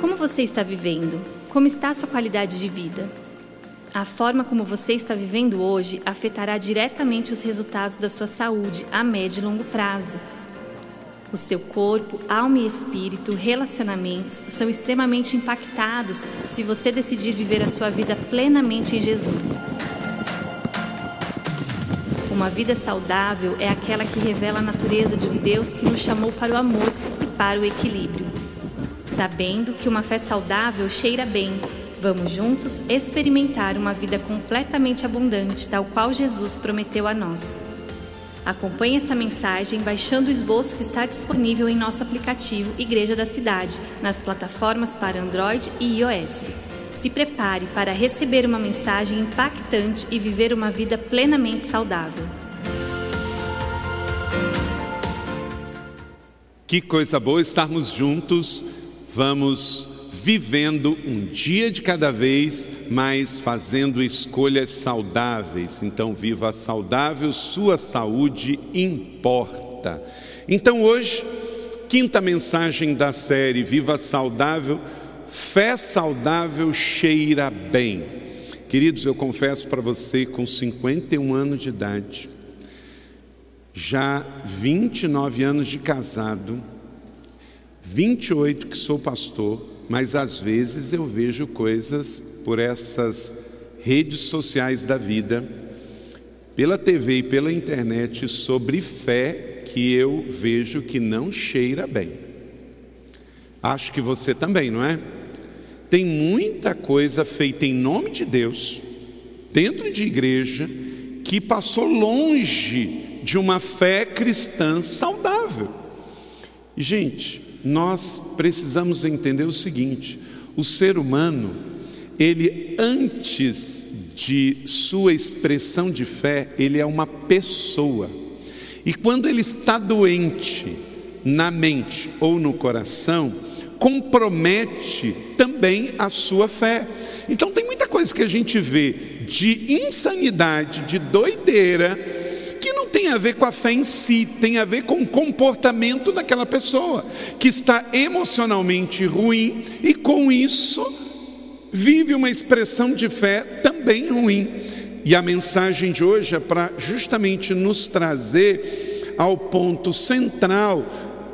Como você está vivendo? Como está a sua qualidade de vida? A forma como você está vivendo hoje afetará diretamente os resultados da sua saúde a médio e longo prazo. O seu corpo, alma e espírito, relacionamentos são extremamente impactados se você decidir viver a sua vida plenamente em Jesus. Uma vida saudável é aquela que revela a natureza de um Deus que nos chamou para o amor e para o equilíbrio. Sabendo que uma fé saudável cheira bem, vamos juntos experimentar uma vida completamente abundante, tal qual Jesus prometeu a nós. Acompanhe essa mensagem baixando o esboço que está disponível em nosso aplicativo Igreja da Cidade, nas plataformas para Android e iOS. Se prepare para receber uma mensagem impactante e viver uma vida plenamente saudável. Que coisa boa estarmos juntos. Vamos vivendo um dia de cada vez, mas fazendo escolhas saudáveis. Então, viva saudável, sua saúde importa. Então, hoje, quinta mensagem da série Viva Saudável Fé saudável cheira bem. Queridos, eu confesso para você, com 51 anos de idade, já 29 anos de casado, 28 que sou pastor, mas às vezes eu vejo coisas por essas redes sociais da vida, pela TV e pela internet sobre fé que eu vejo que não cheira bem. Acho que você também, não é? Tem muita coisa feita em nome de Deus, dentro de igreja, que passou longe de uma fé cristã saudável. Gente, nós precisamos entender o seguinte: o ser humano, ele antes de sua expressão de fé, ele é uma pessoa. E quando ele está doente na mente ou no coração, compromete também a sua fé. Então tem muita coisa que a gente vê de insanidade, de doideira, que não tem a ver com a fé em si, tem a ver com o comportamento daquela pessoa, que está emocionalmente ruim e com isso vive uma expressão de fé também ruim. E a mensagem de hoje é para justamente nos trazer ao ponto central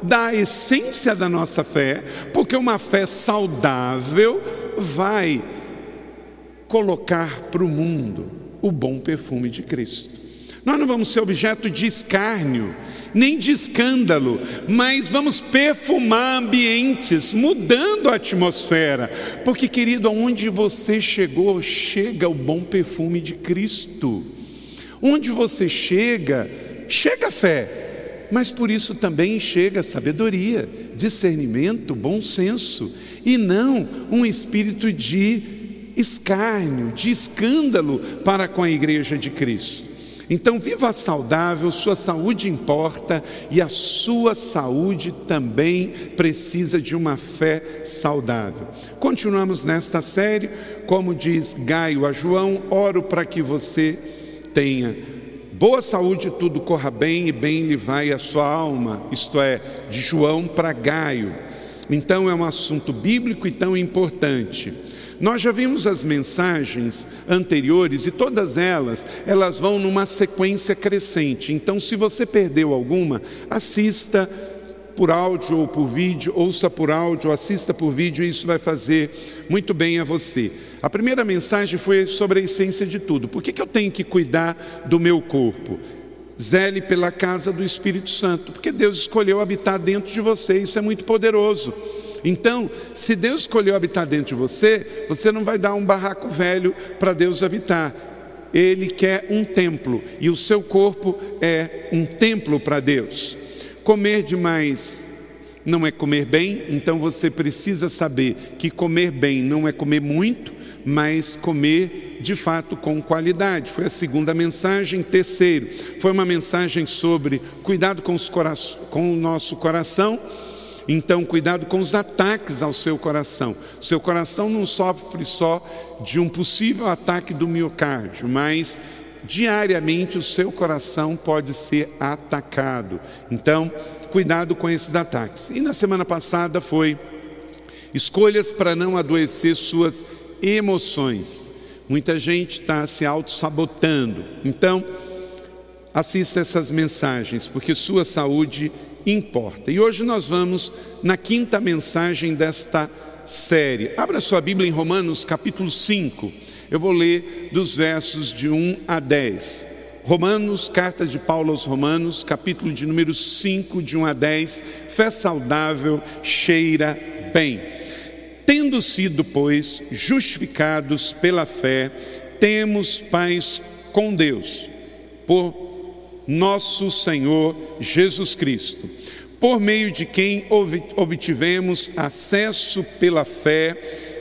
da essência da nossa fé, porque uma fé saudável vai colocar para o mundo o bom perfume de Cristo. Nós não vamos ser objeto de escárnio, nem de escândalo, mas vamos perfumar ambientes, mudando a atmosfera, porque, querido, aonde você chegou, chega o bom perfume de Cristo. Onde você chega, chega a fé mas por isso também chega sabedoria, discernimento, bom senso, e não um espírito de escárnio, de escândalo para com a igreja de Cristo. Então, viva saudável, sua saúde importa e a sua saúde também precisa de uma fé saudável. Continuamos nesta série, como diz Gaio a João, oro para que você tenha boa saúde tudo corra bem e bem lhe vai a sua alma, isto é, de João para Gaio. Então é um assunto bíblico e tão importante. Nós já vimos as mensagens anteriores e todas elas, elas vão numa sequência crescente. Então, se você perdeu alguma, assista por áudio ou por vídeo, ouça por áudio, assista por vídeo, e isso vai fazer muito bem a você. A primeira mensagem foi sobre a essência de tudo. Por que, que eu tenho que cuidar do meu corpo? Zele pela casa do Espírito Santo, porque Deus escolheu habitar dentro de você, isso é muito poderoso. Então, se Deus escolheu habitar dentro de você, você não vai dar um barraco velho para Deus habitar. Ele quer um templo e o seu corpo é um templo para Deus. Comer demais não é comer bem, então você precisa saber que comer bem não é comer muito, mas comer de fato com qualidade. Foi a segunda mensagem. Terceiro, foi uma mensagem sobre cuidado com, com o nosso coração. Então, cuidado com os ataques ao seu coração. Seu coração não sofre só de um possível ataque do miocárdio, mas diariamente o seu coração pode ser atacado. Então, cuidado com esses ataques. E na semana passada foi escolhas para não adoecer suas emoções. Muita gente está se auto-sabotando. Então, assista essas mensagens, porque sua saúde importa. E hoje nós vamos na quinta mensagem desta série. Abra sua Bíblia em Romanos, capítulo 5. Eu vou ler dos versos de 1 a 10. Romanos, carta de Paulo aos Romanos, capítulo de número 5, de 1 a 10. Fé saudável cheira bem. Tendo sido, pois, justificados pela fé, temos paz com Deus, por nosso Senhor Jesus Cristo, por meio de quem obtivemos acesso pela fé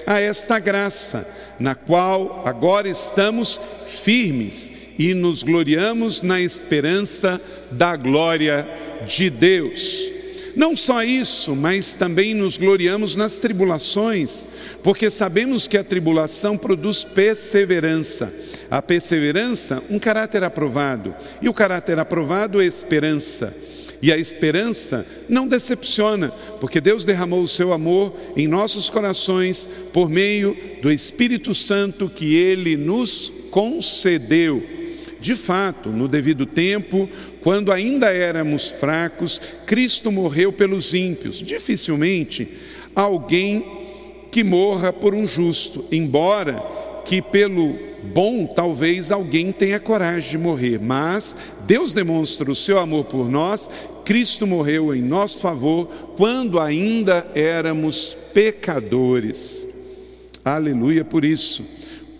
a esta graça, na qual agora estamos firmes e nos gloriamos na esperança da glória de Deus. Não só isso, mas também nos gloriamos nas tribulações, porque sabemos que a tribulação produz perseverança. A perseverança, um caráter aprovado, e o caráter aprovado é esperança. E a esperança não decepciona, porque Deus derramou o seu amor em nossos corações por meio do Espírito Santo que ele nos concedeu. De fato, no devido tempo, quando ainda éramos fracos, Cristo morreu pelos ímpios. Dificilmente alguém que morra por um justo, embora que pelo bom talvez alguém tenha coragem de morrer, mas Deus demonstra o seu amor por nós. Cristo morreu em nosso favor quando ainda éramos pecadores. Aleluia por isso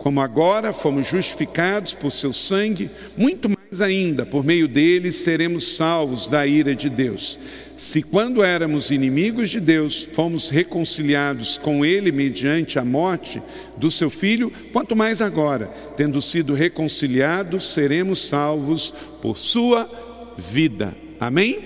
como agora fomos justificados por seu sangue, muito mais ainda, por meio dele, seremos salvos da ira de Deus. Se quando éramos inimigos de Deus, fomos reconciliados com ele mediante a morte do seu filho, quanto mais agora, tendo sido reconciliados, seremos salvos por sua vida. Amém?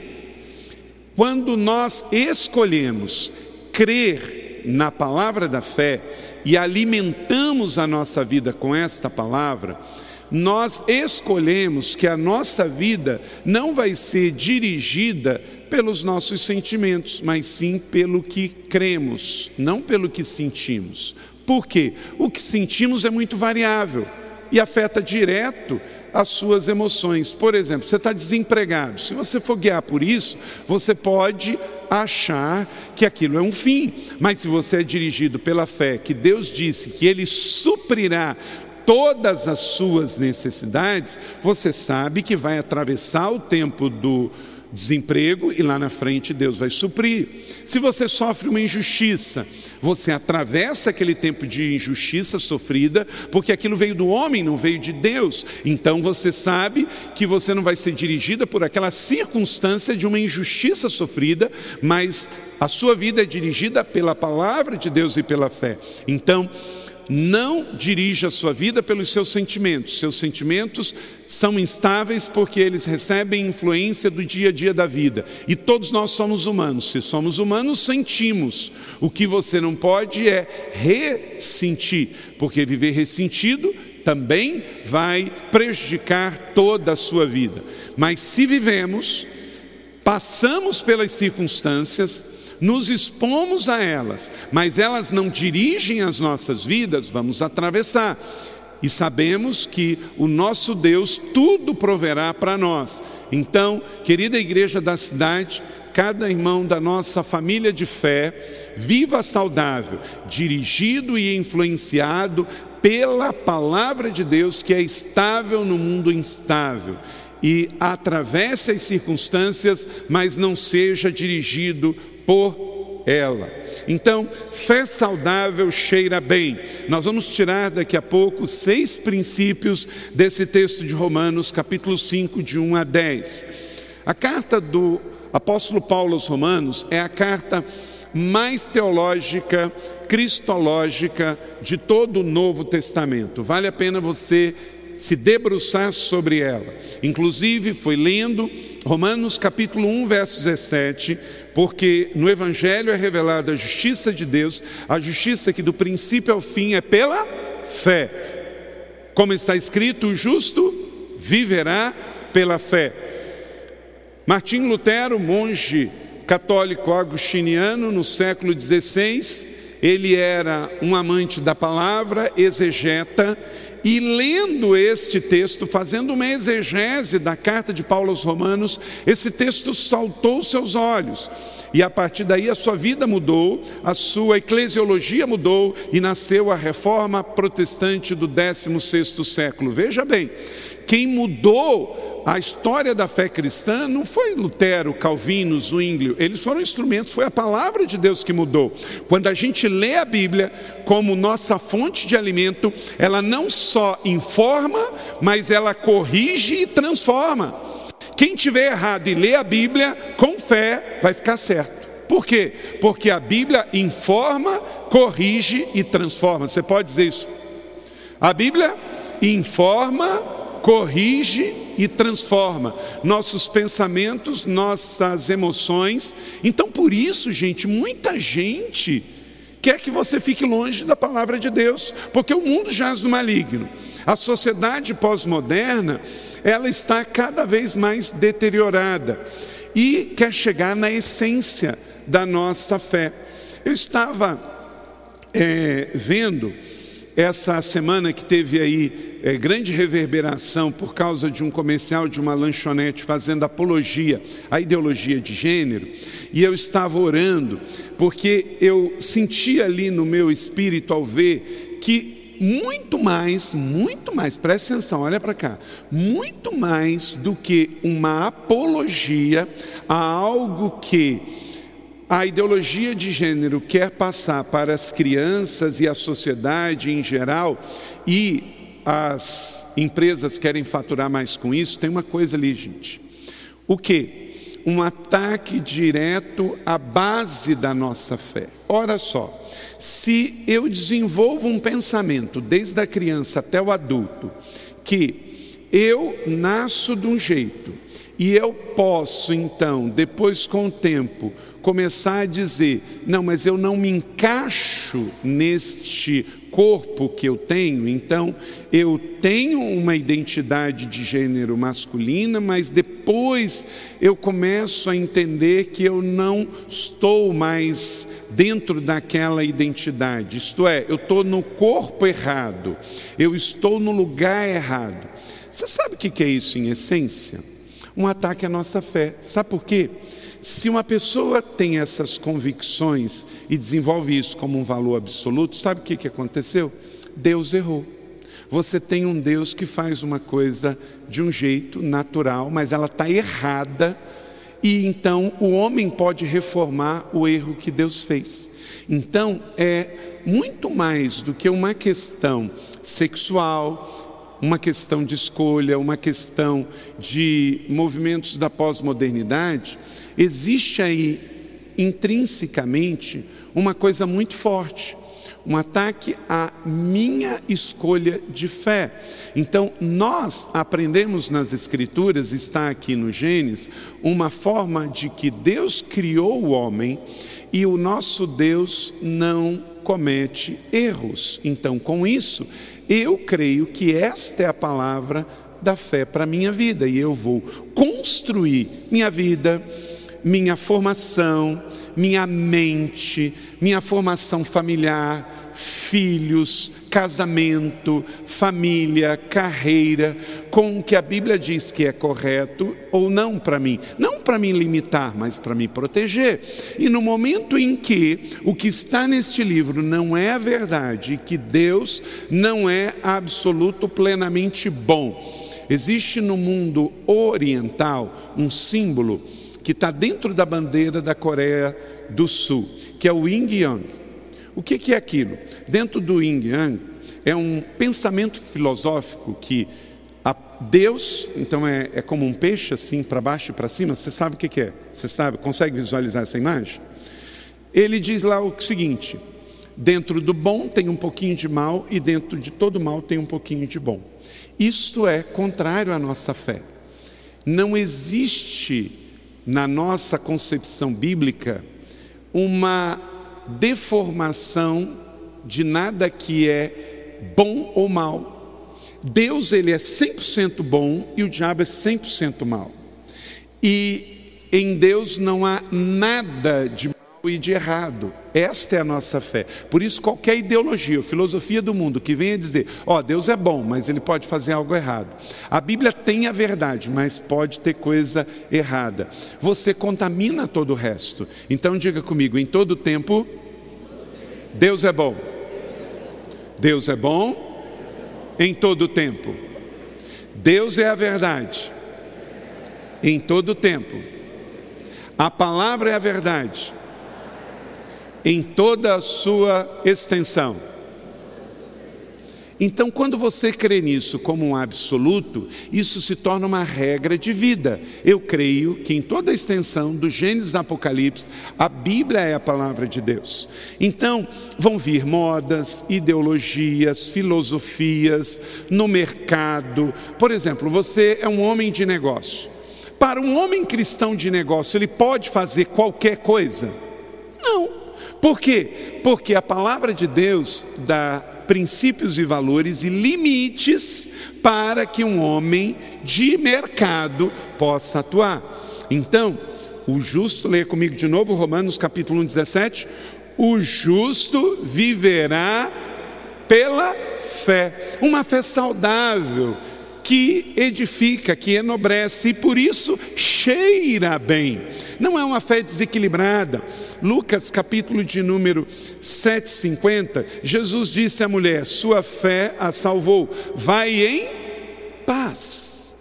Quando nós escolhemos crer na palavra da fé, e alimentamos a nossa vida com esta palavra, nós escolhemos que a nossa vida não vai ser dirigida pelos nossos sentimentos, mas sim pelo que cremos, não pelo que sentimos. Por quê? O que sentimos é muito variável e afeta direto as suas emoções. Por exemplo, você está desempregado. Se você for guiar por isso, você pode achar que aquilo é um fim. Mas se você é dirigido pela fé, que Deus disse que Ele suprirá todas as suas necessidades, você sabe que vai atravessar o tempo do desemprego e lá na frente Deus vai suprir. Se você sofre uma injustiça, você atravessa aquele tempo de injustiça sofrida, porque aquilo veio do homem, não veio de Deus. Então você sabe que você não vai ser dirigida por aquela circunstância de uma injustiça sofrida, mas a sua vida é dirigida pela palavra de Deus e pela fé. Então, não dirija a sua vida pelos seus sentimentos. Seus sentimentos são instáveis porque eles recebem influência do dia a dia da vida. E todos nós somos humanos. Se somos humanos, sentimos. O que você não pode é ressentir, porque viver ressentido também vai prejudicar toda a sua vida. Mas se vivemos, passamos pelas circunstâncias, nos expomos a elas, mas elas não dirigem as nossas vidas, vamos atravessar. E sabemos que o nosso Deus tudo proverá para nós. Então, querida igreja da cidade, cada irmão da nossa família de fé, viva saudável, dirigido e influenciado pela palavra de Deus que é estável no mundo instável e atravesse as circunstâncias, mas não seja dirigido por ela. Então, fé saudável cheira bem. Nós vamos tirar daqui a pouco seis princípios desse texto de Romanos, capítulo 5, de 1 a 10. A carta do apóstolo Paulo aos Romanos é a carta mais teológica, cristológica de todo o Novo Testamento. Vale a pena você se debruçar sobre ela. Inclusive, foi lendo Romanos capítulo 1, verso 17, porque no Evangelho é revelada a justiça de Deus, a justiça que do princípio ao fim é pela fé. Como está escrito, o justo viverá pela fé. Martim Lutero, monge católico agostiniano no século XVI, ele era um amante da palavra, exegeta, e lendo este texto, fazendo uma exegese da carta de Paulo aos Romanos, esse texto saltou seus olhos. E a partir daí a sua vida mudou, a sua eclesiologia mudou e nasceu a reforma protestante do 16º século. Veja bem, quem mudou a história da fé cristã não foi Lutero, Calvino, Zwinglio, eles foram instrumentos, foi a palavra de Deus que mudou. Quando a gente lê a Bíblia como nossa fonte de alimento, ela não só informa, mas ela corrige e transforma. Quem tiver errado e lê a Bíblia com fé, vai ficar certo. Por quê? Porque a Bíblia informa, corrige e transforma. Você pode dizer isso? A Bíblia informa, corrige e transforma nossos pensamentos, nossas emoções. Então, por isso, gente, muita gente quer que você fique longe da palavra de Deus, porque o mundo jaz no maligno. A sociedade pós-moderna, ela está cada vez mais deteriorada e quer chegar na essência da nossa fé. Eu estava é, vendo essa semana que teve aí é, grande reverberação por causa de um comercial de uma lanchonete fazendo apologia à ideologia de gênero, e eu estava orando, porque eu senti ali no meu espírito ao ver que muito mais, muito mais, presta atenção, olha para cá, muito mais do que uma apologia a algo que a ideologia de gênero quer passar para as crianças e a sociedade em geral, e as empresas querem faturar mais com isso, tem uma coisa ali, gente. O que? Um ataque direto à base da nossa fé. Ora só, se eu desenvolvo um pensamento desde a criança até o adulto, que eu nasço de um jeito, e eu posso então, depois com o tempo, começar a dizer: não, mas eu não me encaixo neste corpo que eu tenho, então eu tenho uma identidade de gênero masculina, mas depois eu começo a entender que eu não estou mais dentro daquela identidade, isto é, eu estou no corpo errado, eu estou no lugar errado. Você sabe o que é isso em essência? Um ataque à nossa fé. Sabe por quê? Se uma pessoa tem essas convicções e desenvolve isso como um valor absoluto, sabe o que, que aconteceu? Deus errou. Você tem um Deus que faz uma coisa de um jeito natural, mas ela está errada, e então o homem pode reformar o erro que Deus fez. Então é muito mais do que uma questão sexual, uma questão de escolha, uma questão de movimentos da pós-modernidade existe aí intrinsecamente uma coisa muito forte, um ataque à minha escolha de fé. Então, nós aprendemos nas Escrituras, está aqui no Gênesis, uma forma de que Deus criou o homem e o nosso Deus não comete erros. Então, com isso, eu creio que esta é a palavra da fé para a minha vida e eu vou construir minha vida minha formação, minha mente, minha formação familiar, filhos, casamento, família, carreira, com o que a Bíblia diz que é correto ou não para mim. Não para me limitar, mas para me proteger. E no momento em que o que está neste livro não é a verdade, que Deus não é absoluto, plenamente bom, existe no mundo oriental um símbolo que está dentro da bandeira da Coreia do Sul, que é o Yin Yang. O que, é aquilo? Dentro do Yin Yang é um pensamento filosófico que Deus, então é, é como um peixe assim para baixo e para cima. Você sabe o que é? Você sabe? Consegue visualizar essa imagem? Ele diz lá o seguinte: dentro do bom tem um pouquinho de mal e dentro de todo mal tem um pouquinho de bom. Isto é contrário à nossa fé. Não existe na nossa concepção bíblica, uma deformação de nada que é bom ou mal. Deus ele é 100% bom e o diabo é 100% mal. E em Deus não há nada de e de errado. Esta é a nossa fé. Por isso, qualquer ideologia, filosofia do mundo que venha dizer, ó, oh, Deus é bom, mas ele pode fazer algo errado. A Bíblia tem a verdade, mas pode ter coisa errada. Você contamina todo o resto. Então diga comigo, em todo tempo, Deus é bom. Deus é bom em todo tempo. Deus é a verdade em todo tempo. A palavra é a verdade em toda a sua extensão. Então, quando você crê nisso como um absoluto, isso se torna uma regra de vida. Eu creio que em toda a extensão do Gênesis ao Apocalipse, a Bíblia é a palavra de Deus. Então, vão vir modas, ideologias, filosofias no mercado. Por exemplo, você é um homem de negócio. Para um homem cristão de negócio, ele pode fazer qualquer coisa? Não. Por quê? Porque a palavra de Deus dá princípios e valores e limites para que um homem de mercado possa atuar. Então, o justo, leia comigo de novo Romanos capítulo 1, 17. O justo viverá pela fé, uma fé saudável, que edifica, que enobrece e por isso cheira bem. Não é uma fé desequilibrada. Lucas, capítulo de número 750, Jesus disse à mulher: Sua fé a salvou, vai em paz.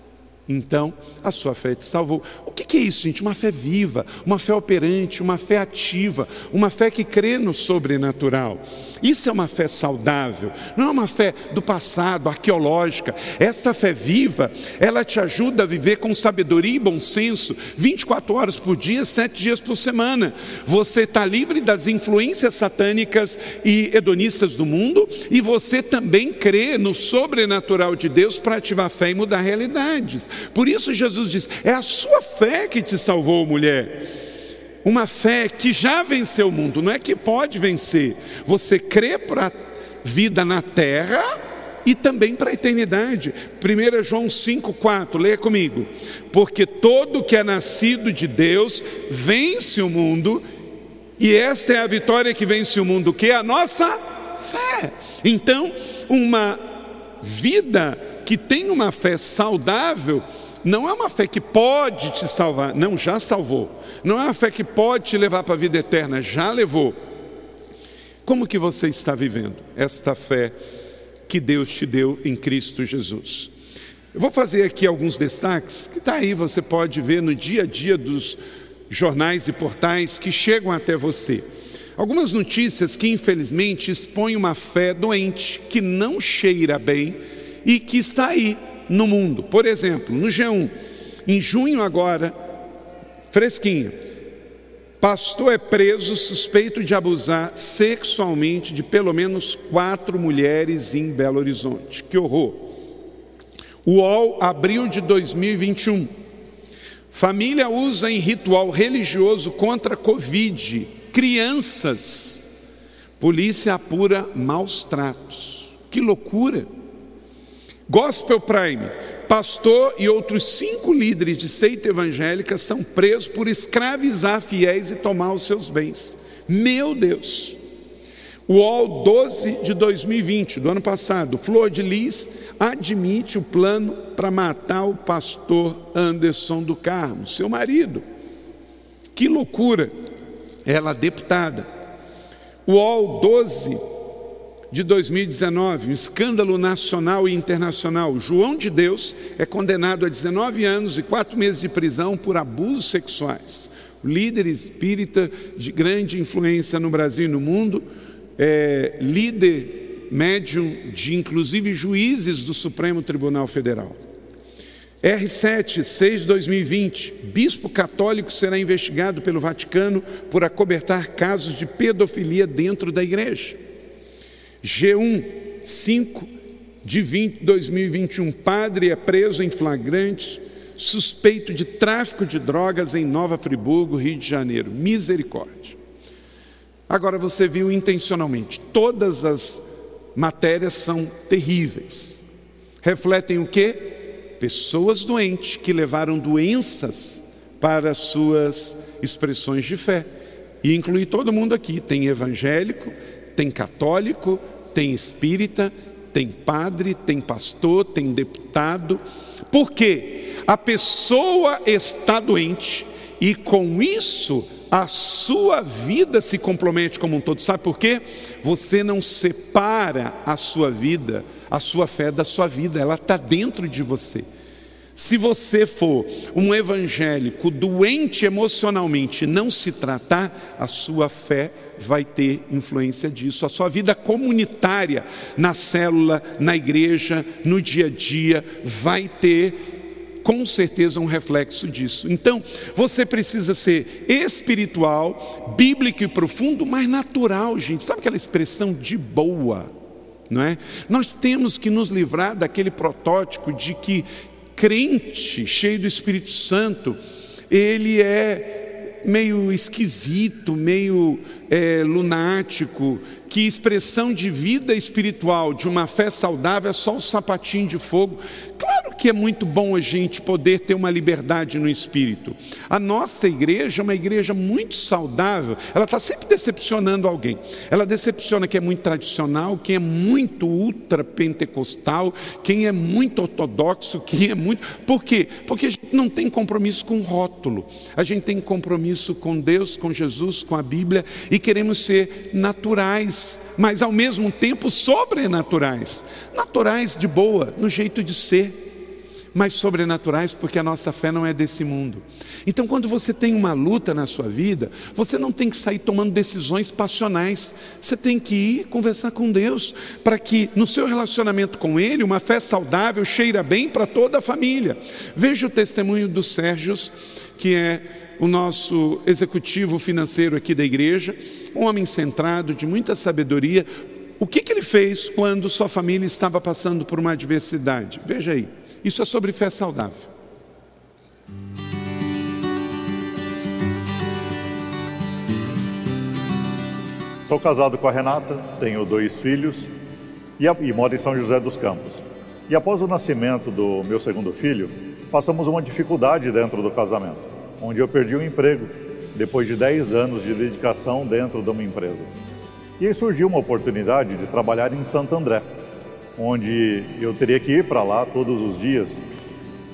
Então, a sua fé te salvou. O que é isso, gente? Uma fé viva, uma fé operante, uma fé ativa, uma fé que crê no sobrenatural. Isso é uma fé saudável, não é uma fé do passado, arqueológica. Esta fé viva, ela te ajuda a viver com sabedoria e bom senso, 24 horas por dia, 7 dias por semana. Você está livre das influências satânicas e hedonistas do mundo e você também crê no sobrenatural de Deus para ativar a fé e mudar realidades. Por isso, Jesus diz: é a sua fé que te salvou, mulher. Uma fé que já venceu o mundo, não é que pode vencer. Você crê para a vida na terra e também para a eternidade. 1 João 5,4, leia comigo. Porque todo que é nascido de Deus vence o mundo, e esta é a vitória que vence o mundo, que é a nossa fé. Então, uma vida que tem uma fé saudável, não é uma fé que pode te salvar, não, já salvou. Não é uma fé que pode te levar para a vida eterna, já levou. Como que você está vivendo esta fé que Deus te deu em Cristo Jesus? Eu vou fazer aqui alguns destaques que está aí, você pode ver no dia a dia dos jornais e portais que chegam até você. Algumas notícias que infelizmente expõem uma fé doente, que não cheira bem e que está aí no mundo. Por exemplo, no G1, em junho agora, fresquinho, pastor é preso suspeito de abusar sexualmente de pelo menos quatro mulheres em Belo Horizonte. Que horror! O UOL, abril de 2021. Família usa em ritual religioso contra Covid. Crianças. Polícia apura maus tratos. Que loucura! Gospel Prime, pastor e outros cinco líderes de seita evangélica são presos por escravizar fiéis e tomar os seus bens. Meu Deus! O UOL 12 de 2020, do ano passado, Flor de Lis admite o plano para matar o pastor Anderson do Carmo, seu marido. Que loucura! Ela deputada. O UOL 12 de 2019, um escândalo nacional e internacional. João de Deus é condenado a 19 anos e 4 meses de prisão por abusos sexuais. O líder espírita de grande influência no Brasil e no mundo, é, líder médium de inclusive juízes do Supremo Tribunal Federal. R7, 6 de 2020, bispo católico será investigado pelo Vaticano por acobertar casos de pedofilia dentro da igreja. G1, 5 de 20, 2021. Padre é preso em flagrante, suspeito de tráfico de drogas em Nova Friburgo, Rio de Janeiro. Misericórdia. Agora você viu intencionalmente, todas as matérias são terríveis. Refletem o que? Pessoas doentes que levaram doenças para suas expressões de fé. E inclui todo mundo aqui: tem evangélico, tem católico, tem espírita, tem padre, tem pastor, tem deputado. Por quê? A pessoa está doente e com isso a sua vida se compromete como um todo. Sabe por quê? Você não separa a sua vida, a sua fé da sua vida, ela está dentro de você. Se você for um evangélico doente emocionalmente, não se tratar, a sua fé vai ter influência disso. A sua vida comunitária na célula, na igreja, no dia a dia, vai ter com certeza um reflexo disso. Então, você precisa ser espiritual, bíblico e profundo, mas natural, gente. Sabe aquela expressão de boa? Não é? Nós temos que nos livrar daquele protótipo de que crente cheio do Espírito Santo, ele é meio esquisito, meio é, lunático, que expressão de vida espiritual, de uma fé saudável, é só o sapatinho de fogo. Claro que é muito bom a gente poder ter uma liberdade no espírito. A nossa igreja é uma igreja muito saudável, ela está sempre decepcionando alguém. Ela decepciona quem é muito tradicional, quem é muito ultra pentecostal, quem é muito ortodoxo, quem é muito. Por quê? Porque a gente não tem compromisso com o rótulo, a gente tem compromisso com Deus, com Jesus, com a Bíblia e queremos ser naturais mas ao mesmo tempo sobrenaturais. Naturais de boa, no jeito de ser, mas sobrenaturais porque a nossa fé não é desse mundo. Então, quando você tem uma luta na sua vida, você não tem que sair tomando decisões passionais, você tem que ir conversar com Deus, para que no seu relacionamento com Ele, uma fé saudável cheira bem para toda a família. Veja o testemunho do Sérgio, que é o nosso executivo financeiro aqui da igreja, um homem centrado, de muita sabedoria. O que, que ele fez quando sua família estava passando por uma adversidade? Veja aí, isso é sobre fé saudável. Sou casado com a Renata, tenho dois filhos e, e moro em São José dos Campos. E após o nascimento do meu segundo filho, passamos uma dificuldade dentro do casamento onde eu perdi o emprego depois de 10 anos de dedicação dentro de uma empresa. E aí surgiu uma oportunidade de trabalhar em Santo André, onde eu teria que ir para lá todos os dias.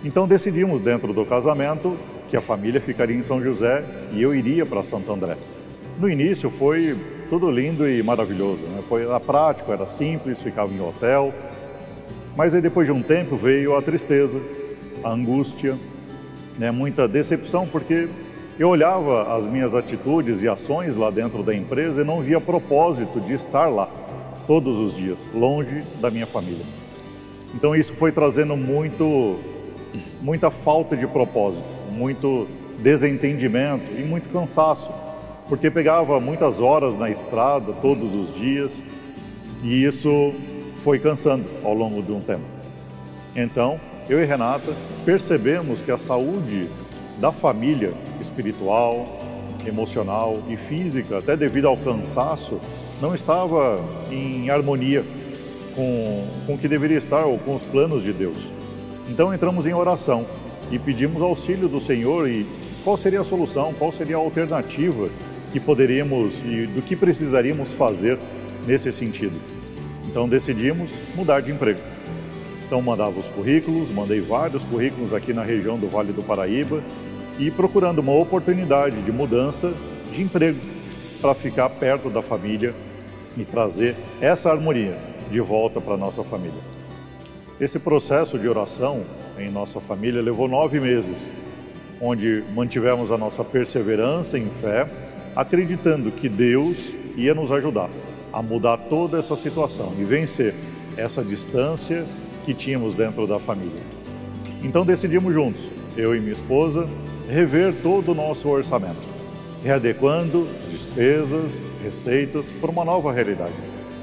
Então decidimos dentro do casamento que a família ficaria em São José e eu iria para Santo André. No início foi tudo lindo e maravilhoso, né? foi era prático, era simples, ficava em hotel. Mas aí depois de um tempo veio a tristeza, a angústia, né, muita decepção, porque eu olhava as minhas atitudes e ações lá dentro da empresa e não via propósito de estar lá todos os dias, longe da minha família. Então isso foi trazendo muito, muita falta de propósito, muito desentendimento e muito cansaço, porque pegava muitas horas na estrada todos os dias e isso foi cansando ao longo de um tempo. Então, eu e Renata percebemos que a saúde da família espiritual, emocional e física, até devido ao cansaço, não estava em harmonia com, com o que deveria estar ou com os planos de Deus. Então entramos em oração e pedimos auxílio do Senhor e qual seria a solução, qual seria a alternativa que poderíamos e do que precisaríamos fazer nesse sentido. Então decidimos mudar de emprego. Então mandava os currículos, mandei vários currículos aqui na região do Vale do Paraíba e procurando uma oportunidade de mudança de emprego para ficar perto da família e trazer essa harmonia de volta para nossa família. Esse processo de oração em nossa família levou nove meses, onde mantivemos a nossa perseverança em fé, acreditando que Deus ia nos ajudar a mudar toda essa situação e vencer essa distância que tínhamos dentro da família. Então decidimos juntos, eu e minha esposa, rever todo o nosso orçamento, readequando despesas, receitas para uma nova realidade,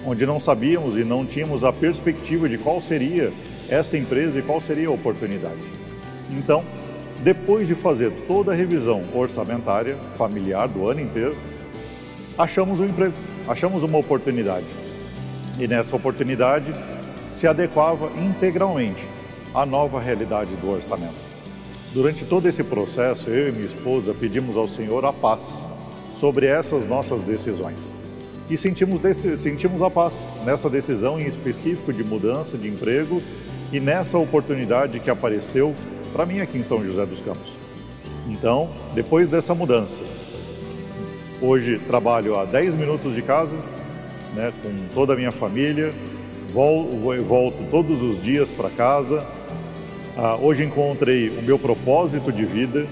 onde não sabíamos e não tínhamos a perspectiva de qual seria essa empresa e qual seria a oportunidade. Então, depois de fazer toda a revisão orçamentária familiar do ano inteiro, achamos um emprego, achamos uma oportunidade. E nessa oportunidade, se adequava integralmente à nova realidade do orçamento. Durante todo esse processo, eu e minha esposa pedimos ao Senhor a paz sobre essas nossas decisões. E sentimos, sentimos a paz nessa decisão em específico de mudança de emprego e nessa oportunidade que apareceu para mim aqui em São José dos Campos. Então, depois dessa mudança, hoje trabalho a 10 minutos de casa, né, com toda a minha família, volto, volto todos os dias para casa. Ah, hoje encontrei o meu propósito de vida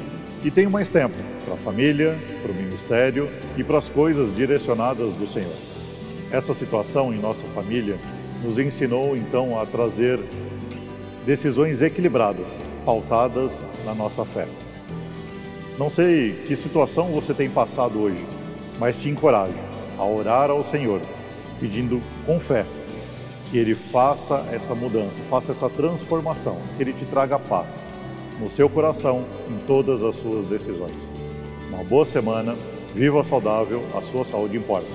e tenho mais tempo para a família, para o ministério e para as coisas direcionadas do Senhor. Essa situação em nossa família nos ensinou então a trazer decisões equilibradas, pautadas na nossa fé. Não sei que situação você tem passado hoje, mas te encorajo a orar ao Senhor, pedindo com fé que Ele faça essa mudança, faça essa transformação, que Ele te traga paz no seu coração, em todas as suas decisões. Uma boa semana, viva saudável, a sua saúde importa.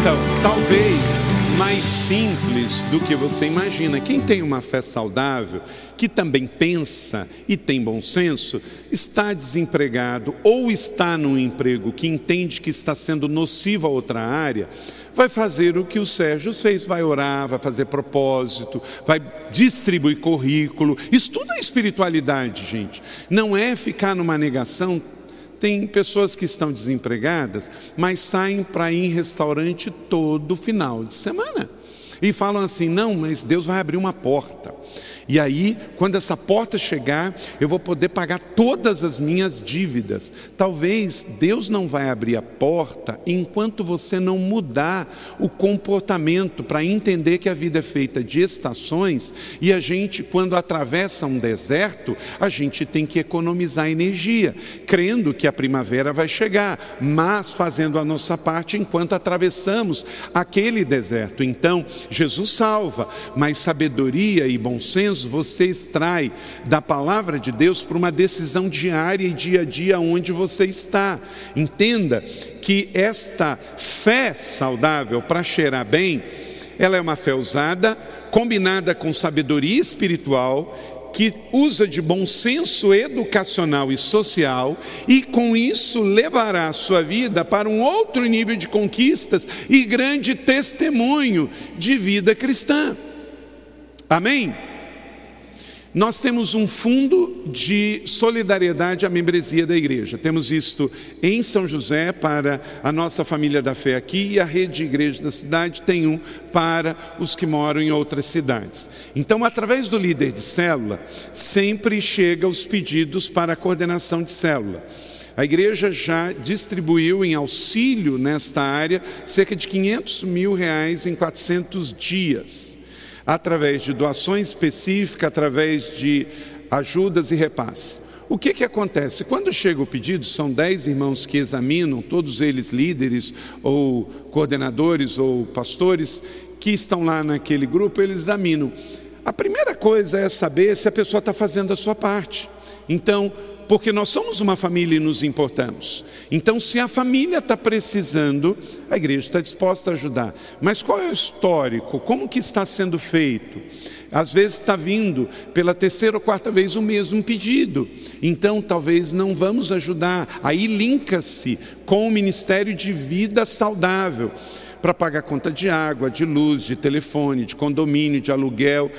Então, talvez mais simples do que você imagina. Quem tem uma fé saudável, que também pensa e tem bom senso, está desempregado ou está num emprego que entende que está sendo nocivo a outra área, vai fazer o que o Sérgio fez, vai orar, vai fazer propósito, vai distribuir currículo. Isso tudo é espiritualidade, gente. Não é ficar numa negação tem pessoas que estão desempregadas, mas saem para ir em restaurante todo final de semana. E falam assim: não, mas Deus vai abrir uma porta. E aí, quando essa porta chegar, eu vou poder pagar todas as minhas dívidas. Talvez Deus não vai abrir a porta enquanto você não mudar o comportamento para entender que a vida é feita de estações e a gente, quando atravessa um deserto, a gente tem que economizar energia, crendo que a primavera vai chegar, mas fazendo a nossa parte enquanto atravessamos aquele deserto. Então, Jesus salva, mas sabedoria e bom senso você extrai da palavra de Deus para uma decisão diária e dia a dia onde você está. Entenda que esta fé saudável para cheirar bem, ela é uma fé usada, combinada com sabedoria espiritual, que usa de bom senso educacional e social e com isso levará a sua vida para um outro nível de conquistas e grande testemunho de vida cristã. Amém? Nós temos um fundo de solidariedade à membresia da igreja. Temos isto em São José para a nossa família da fé aqui e a rede de igreja da cidade tem um para os que moram em outras cidades. Então, através do líder de célula, sempre chega os pedidos para a coordenação de célula. A igreja já distribuiu em auxílio nesta área cerca de 500 mil reais em 400 dias através de doações específicas, através de ajudas e repasses. O que, que acontece? Quando chega o pedido, são dez irmãos que examinam, todos eles líderes ou coordenadores ou pastores que estão lá naquele grupo, eles examinam. A primeira coisa é saber se a pessoa está fazendo a sua parte. Então, porque nós somos uma família e nos importamos. Então, se a família está precisando, a igreja está disposta a ajudar. Mas qual é o histórico? Como que está sendo feito? Às vezes está vindo pela terceira ou quarta vez o mesmo pedido. Então, talvez não vamos ajudar. Aí linka-se com o Ministério de Vida Saudável para pagar conta de água, de luz, de telefone, de condomínio, de aluguel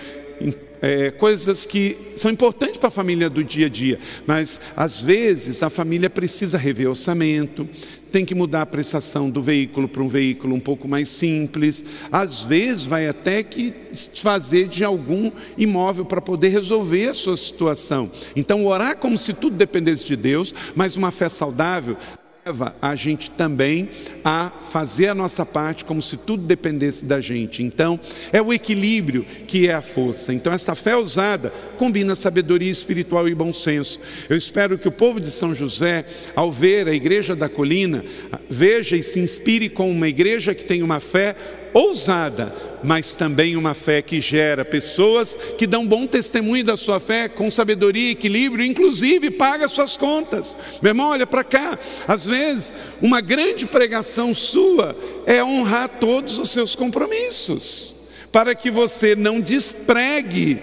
é, coisas que são importantes para a família do dia a dia, mas às vezes a família precisa rever orçamento, tem que mudar a prestação do veículo para um veículo um pouco mais simples, às vezes vai até que fazer de algum imóvel para poder resolver a sua situação. Então, orar como se tudo dependesse de Deus, mas uma fé saudável leva a gente também a fazer a nossa parte como se tudo dependesse da gente. Então, é o equilíbrio que é a força. Então, essa fé usada combina sabedoria espiritual e bom senso. Eu espero que o povo de São José, ao ver a igreja da colina, veja e se inspire com uma igreja que tem uma fé ousada, mas também uma fé que gera pessoas que dão bom testemunho da sua fé com sabedoria equilíbrio, inclusive paga suas contas. Meu irmão, olha para cá. Às vezes, uma grande pregação sua é honrar todos os seus compromissos, para que você não despregue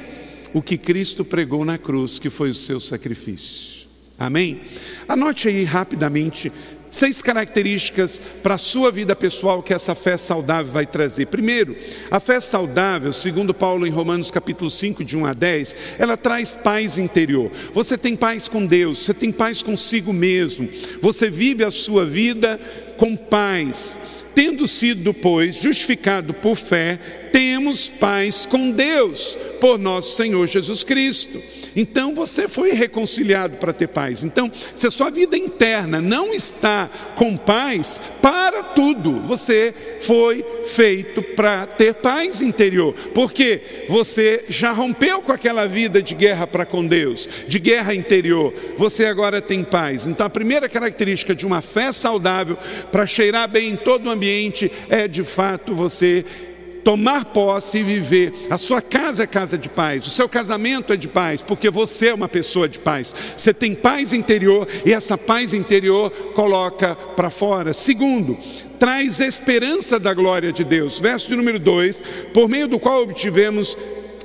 o que Cristo pregou na cruz, que foi o seu sacrifício. Amém? Anote aí rapidamente Seis características para a sua vida pessoal que essa fé saudável vai trazer. Primeiro, a fé saudável, segundo Paulo em Romanos capítulo 5, de 1 a 10, ela traz paz interior. Você tem paz com Deus, você tem paz consigo mesmo. Você vive a sua vida com paz. Tendo sido, pois, justificado por fé, temos paz com Deus, por nosso Senhor Jesus Cristo. Então você foi reconciliado para ter paz. Então, se a sua vida interna não está com paz, para tudo. Você foi feito para ter paz interior, porque você já rompeu com aquela vida de guerra para com Deus, de guerra interior. Você agora tem paz. Então, a primeira característica de uma fé saudável para cheirar bem em todo o ambiente é de fato você tomar posse e viver. A sua casa é casa de paz, o seu casamento é de paz, porque você é uma pessoa de paz. Você tem paz interior e essa paz interior coloca para fora. Segundo, traz esperança da glória de Deus. Verso de número 2: por meio do qual obtivemos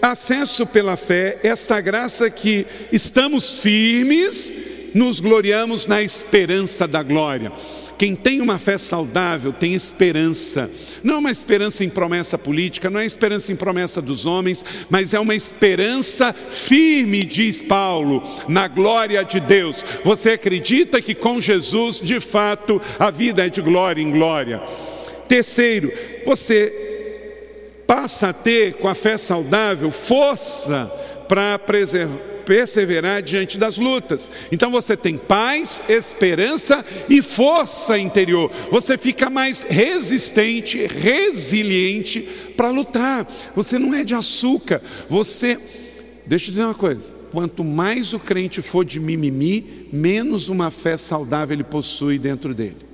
acesso pela fé, esta graça que estamos firmes, nos gloriamos na esperança da glória. Quem tem uma fé saudável tem esperança. Não é uma esperança em promessa política, não é esperança em promessa dos homens, mas é uma esperança firme, diz Paulo, na glória de Deus. Você acredita que com Jesus, de fato, a vida é de glória em glória. Terceiro, você passa a ter, com a fé saudável, força para preservar perseverar diante das lutas. Então você tem paz, esperança e força interior. Você fica mais resistente, resiliente para lutar. Você não é de açúcar. Você, deixa eu dizer uma coisa: quanto mais o crente for de mimimi, menos uma fé saudável ele possui dentro dele.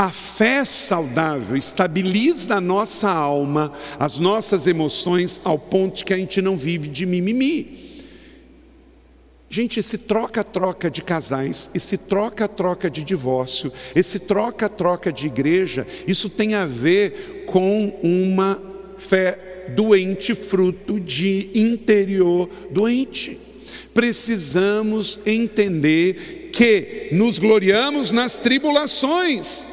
A fé saudável estabiliza a nossa alma, as nossas emoções, ao ponto que a gente não vive de mimimi. Gente, esse troca-troca de casais, esse troca-troca de divórcio, esse troca-troca de igreja, isso tem a ver com uma fé doente, fruto de interior doente. Precisamos entender que nos gloriamos nas tribulações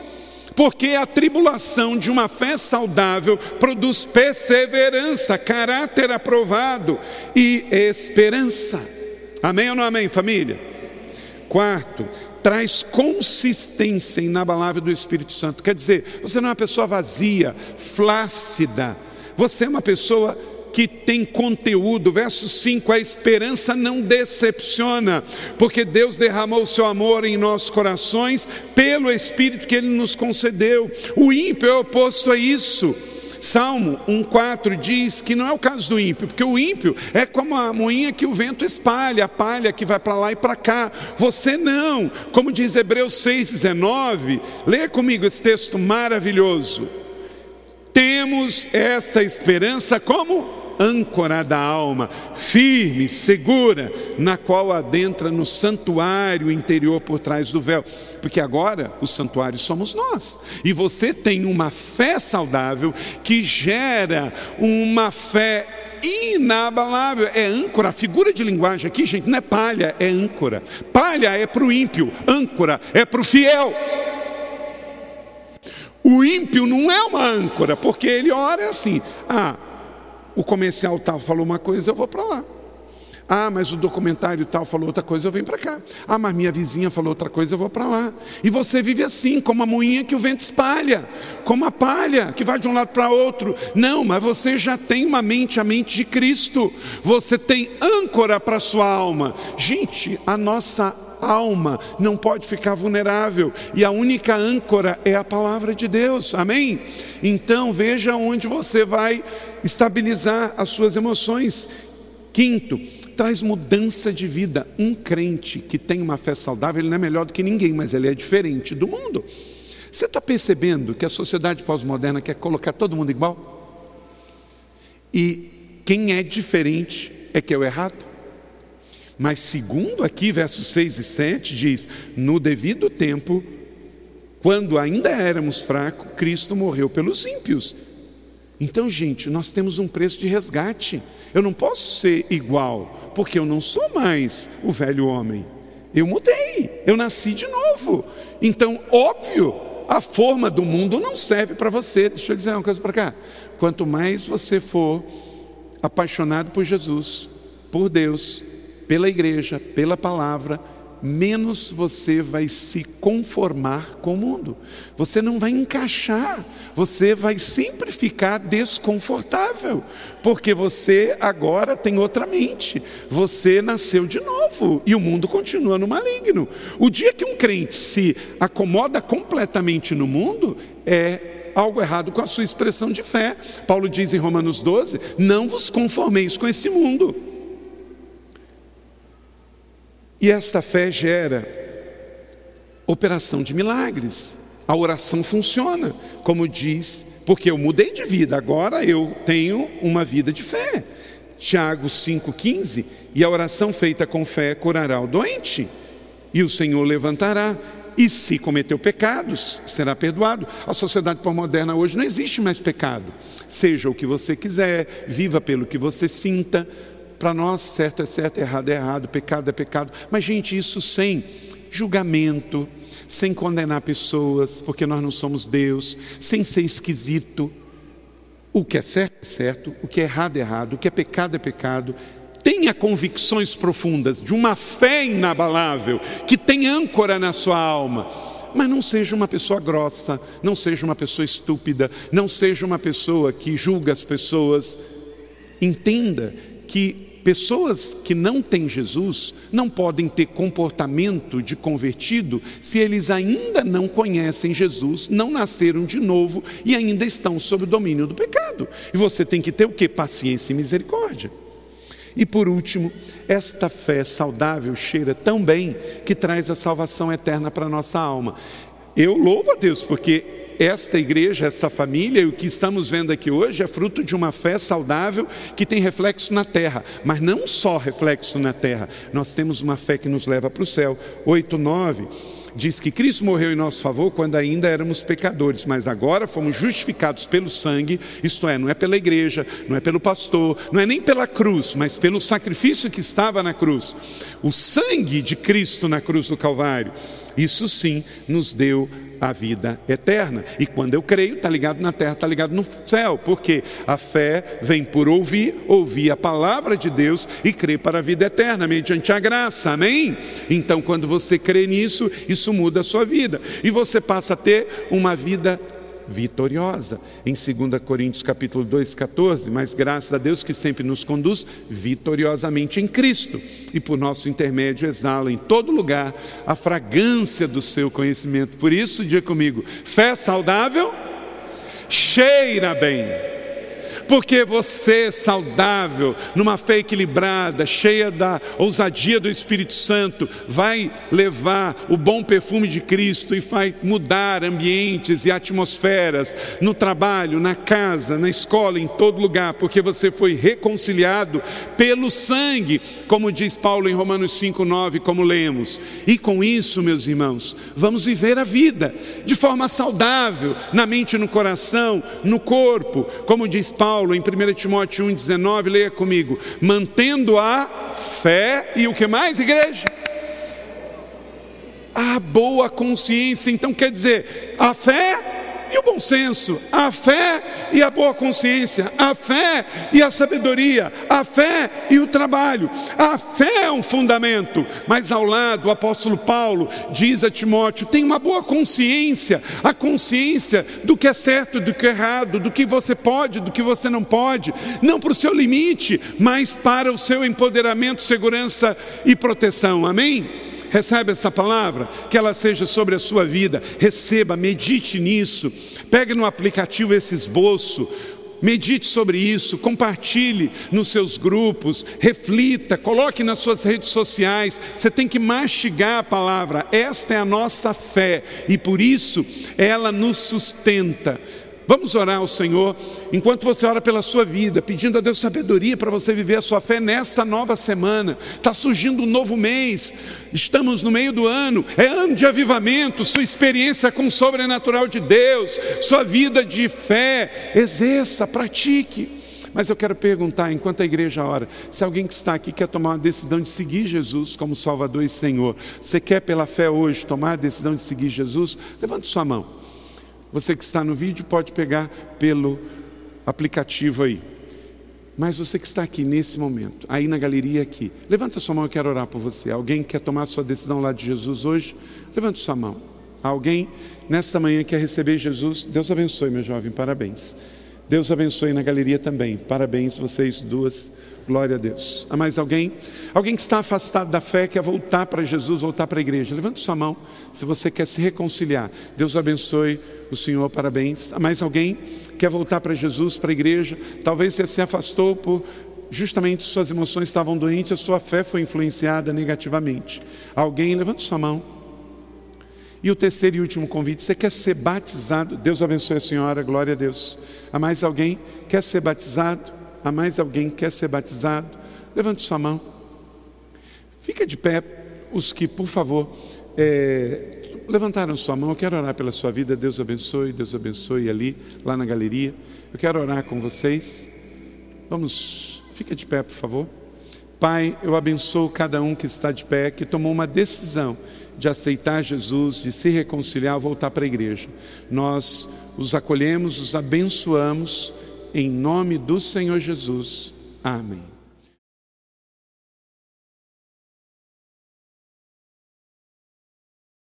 porque a tribulação de uma fé saudável produz perseverança, caráter aprovado e esperança. Amém ou não amém, família? Quarto, traz consistência inabalável do Espírito Santo. Quer dizer, você não é uma pessoa vazia, flácida. Você é uma pessoa que tem conteúdo. Verso 5: a esperança não decepciona, porque Deus derramou o seu amor em nossos corações pelo Espírito que Ele nos concedeu. O ímpio é oposto a isso. Salmo 1,4 diz que não é o caso do ímpio, porque o ímpio é como a moinha que o vento espalha, a palha que vai para lá e para cá. Você não, como diz Hebreus 6,19, leia comigo esse texto maravilhoso. Temos esta esperança como? Âncora da alma, firme, segura, na qual adentra no santuário interior por trás do véu. Porque agora o santuário somos nós. E você tem uma fé saudável que gera uma fé inabalável, é âncora, a figura de linguagem aqui, gente, não é palha, é âncora. Palha é para o ímpio, âncora é para o fiel. O ímpio não é uma âncora, porque ele ora assim: ah, o comercial tal falou uma coisa, eu vou para lá. Ah, mas o documentário tal falou outra coisa, eu venho para cá. Ah, mas minha vizinha falou outra coisa, eu vou para lá. E você vive assim, como a moinha que o vento espalha, como a palha que vai de um lado para outro. Não, mas você já tem uma mente, a mente de Cristo. Você tem âncora para sua alma. Gente, a nossa alma não pode ficar vulnerável e a única âncora é a palavra de Deus, amém? Então veja onde você vai estabilizar as suas emoções. Quinto, traz mudança de vida. Um crente que tem uma fé saudável, ele não é melhor do que ninguém, mas ele é diferente do mundo. Você está percebendo que a sociedade pós-moderna quer colocar todo mundo igual? E quem é diferente é que é o errado? Mas segundo aqui, versos 6 e 7 diz: no devido tempo, quando ainda éramos fracos, Cristo morreu pelos ímpios. Então, gente, nós temos um preço de resgate. Eu não posso ser igual, porque eu não sou mais o velho homem. Eu mudei, eu nasci de novo. Então, óbvio, a forma do mundo não serve para você. Deixa eu dizer uma coisa para cá. Quanto mais você for apaixonado por Jesus, por Deus, pela igreja, pela palavra, menos você vai se conformar com o mundo. Você não vai encaixar, você vai sempre ficar desconfortável, porque você agora tem outra mente. Você nasceu de novo e o mundo continua no maligno. O dia que um crente se acomoda completamente no mundo, é algo errado com a sua expressão de fé. Paulo diz em Romanos 12: Não vos conformeis com esse mundo e esta fé gera operação de milagres. A oração funciona, como diz, porque eu mudei de vida, agora eu tenho uma vida de fé. Tiago 5,15: E a oração feita com fé curará o doente, e o Senhor levantará. E se cometeu pecados, será perdoado. A sociedade pós-moderna hoje não existe mais pecado. Seja o que você quiser, viva pelo que você sinta, para nós, certo é certo, errado é errado, pecado é pecado. Mas, gente, isso sem julgamento, sem condenar pessoas, porque nós não somos Deus, sem ser esquisito. O que é certo é certo, o que é errado é errado, o que é pecado é pecado. Tenha convicções profundas, de uma fé inabalável, que tem âncora na sua alma. Mas não seja uma pessoa grossa, não seja uma pessoa estúpida, não seja uma pessoa que julga as pessoas. Entenda que Pessoas que não têm Jesus não podem ter comportamento de convertido se eles ainda não conhecem Jesus, não nasceram de novo e ainda estão sob o domínio do pecado. E você tem que ter o que? Paciência e misericórdia. E por último, esta fé saudável cheira tão bem que traz a salvação eterna para a nossa alma. Eu louvo a Deus porque esta igreja, esta família e o que estamos vendo aqui hoje é fruto de uma fé saudável que tem reflexo na terra, mas não só reflexo na terra, nós temos uma fé que nos leva para o céu. 8, 9 diz que Cristo morreu em nosso favor quando ainda éramos pecadores, mas agora fomos justificados pelo sangue, isto é, não é pela igreja, não é pelo pastor, não é nem pela cruz, mas pelo sacrifício que estava na cruz. O sangue de Cristo na cruz do Calvário, isso sim nos deu a vida eterna. E quando eu creio, está ligado na terra, está ligado no céu, porque a fé vem por ouvir, ouvir a palavra de Deus e crer para a vida eterna, mediante a graça, amém? Então, quando você crê nisso, isso muda a sua vida e você passa a ter uma vida vitoriosa. Em 2 Coríntios capítulo 2, 14, mas graças a Deus que sempre nos conduz vitoriosamente em Cristo e por nosso intermédio exala em todo lugar a fragrância do seu conhecimento. Por isso, diga comigo, fé saudável cheira bem porque você, saudável, numa fé equilibrada, cheia da ousadia do Espírito Santo, vai levar o bom perfume de Cristo e vai mudar ambientes e atmosferas no trabalho, na casa, na escola, em todo lugar, porque você foi reconciliado pelo sangue, como diz Paulo em Romanos 5:9, como lemos. E com isso, meus irmãos, vamos viver a vida de forma saudável, na mente no coração, no corpo, como diz Paulo Paulo em 1 Timóteo 1,19, leia comigo, mantendo a fé e o que mais, igreja? A boa consciência. Então quer dizer, a fé e o bom senso, a fé e a boa consciência, a fé e a sabedoria, a fé e o trabalho. A fé é um fundamento, mas ao lado o apóstolo Paulo diz a Timóteo: tem uma boa consciência, a consciência do que é certo, do que é errado, do que você pode, do que você não pode, não para o seu limite, mas para o seu empoderamento, segurança e proteção. Amém? Recebe essa palavra, que ela seja sobre a sua vida. Receba, medite nisso. Pegue no aplicativo esse esboço. Medite sobre isso, compartilhe nos seus grupos, reflita, coloque nas suas redes sociais. Você tem que mastigar a palavra. Esta é a nossa fé e por isso ela nos sustenta. Vamos orar ao Senhor enquanto você ora pela sua vida, pedindo a Deus sabedoria para você viver a sua fé nesta nova semana. Está surgindo um novo mês, estamos no meio do ano, é ano de avivamento, sua experiência com o sobrenatural de Deus, sua vida de fé, exerça, pratique. Mas eu quero perguntar, enquanto a igreja ora, se alguém que está aqui quer tomar uma decisão de seguir Jesus como Salvador e Senhor, você quer pela fé hoje tomar a decisão de seguir Jesus? Levante sua mão. Você que está no vídeo pode pegar pelo aplicativo aí. Mas você que está aqui nesse momento, aí na galeria aqui, levanta sua mão, eu quero orar por você. Alguém quer tomar sua decisão lá de Jesus hoje? Levanta sua mão. Alguém nesta manhã quer receber Jesus? Deus abençoe, meu jovem, parabéns. Deus abençoe na galeria também. Parabéns vocês duas. Glória a Deus. Há mais alguém? Alguém que está afastado da fé, quer voltar para Jesus, voltar para a igreja. Levante sua mão se você quer se reconciliar. Deus abençoe o Senhor, parabéns. Há mais alguém quer voltar para Jesus, para a igreja? Talvez você se afastou por justamente suas emoções estavam doentes, a sua fé foi influenciada negativamente. Alguém, levante sua mão. E o terceiro e último convite: você quer ser batizado? Deus abençoe a senhora, glória a Deus. Há mais alguém quer ser batizado? Há mais alguém quer ser batizado? Levante sua mão. Fica de pé, os que, por favor, é, levantaram sua mão. Eu quero orar pela sua vida. Deus abençoe, Deus abençoe ali, lá na galeria. Eu quero orar com vocês. Vamos, fica de pé, por favor. Pai, eu abençoo cada um que está de pé, que tomou uma decisão de aceitar Jesus, de se reconciliar, voltar para a igreja. Nós os acolhemos, os abençoamos, em nome do Senhor Jesus. Amém.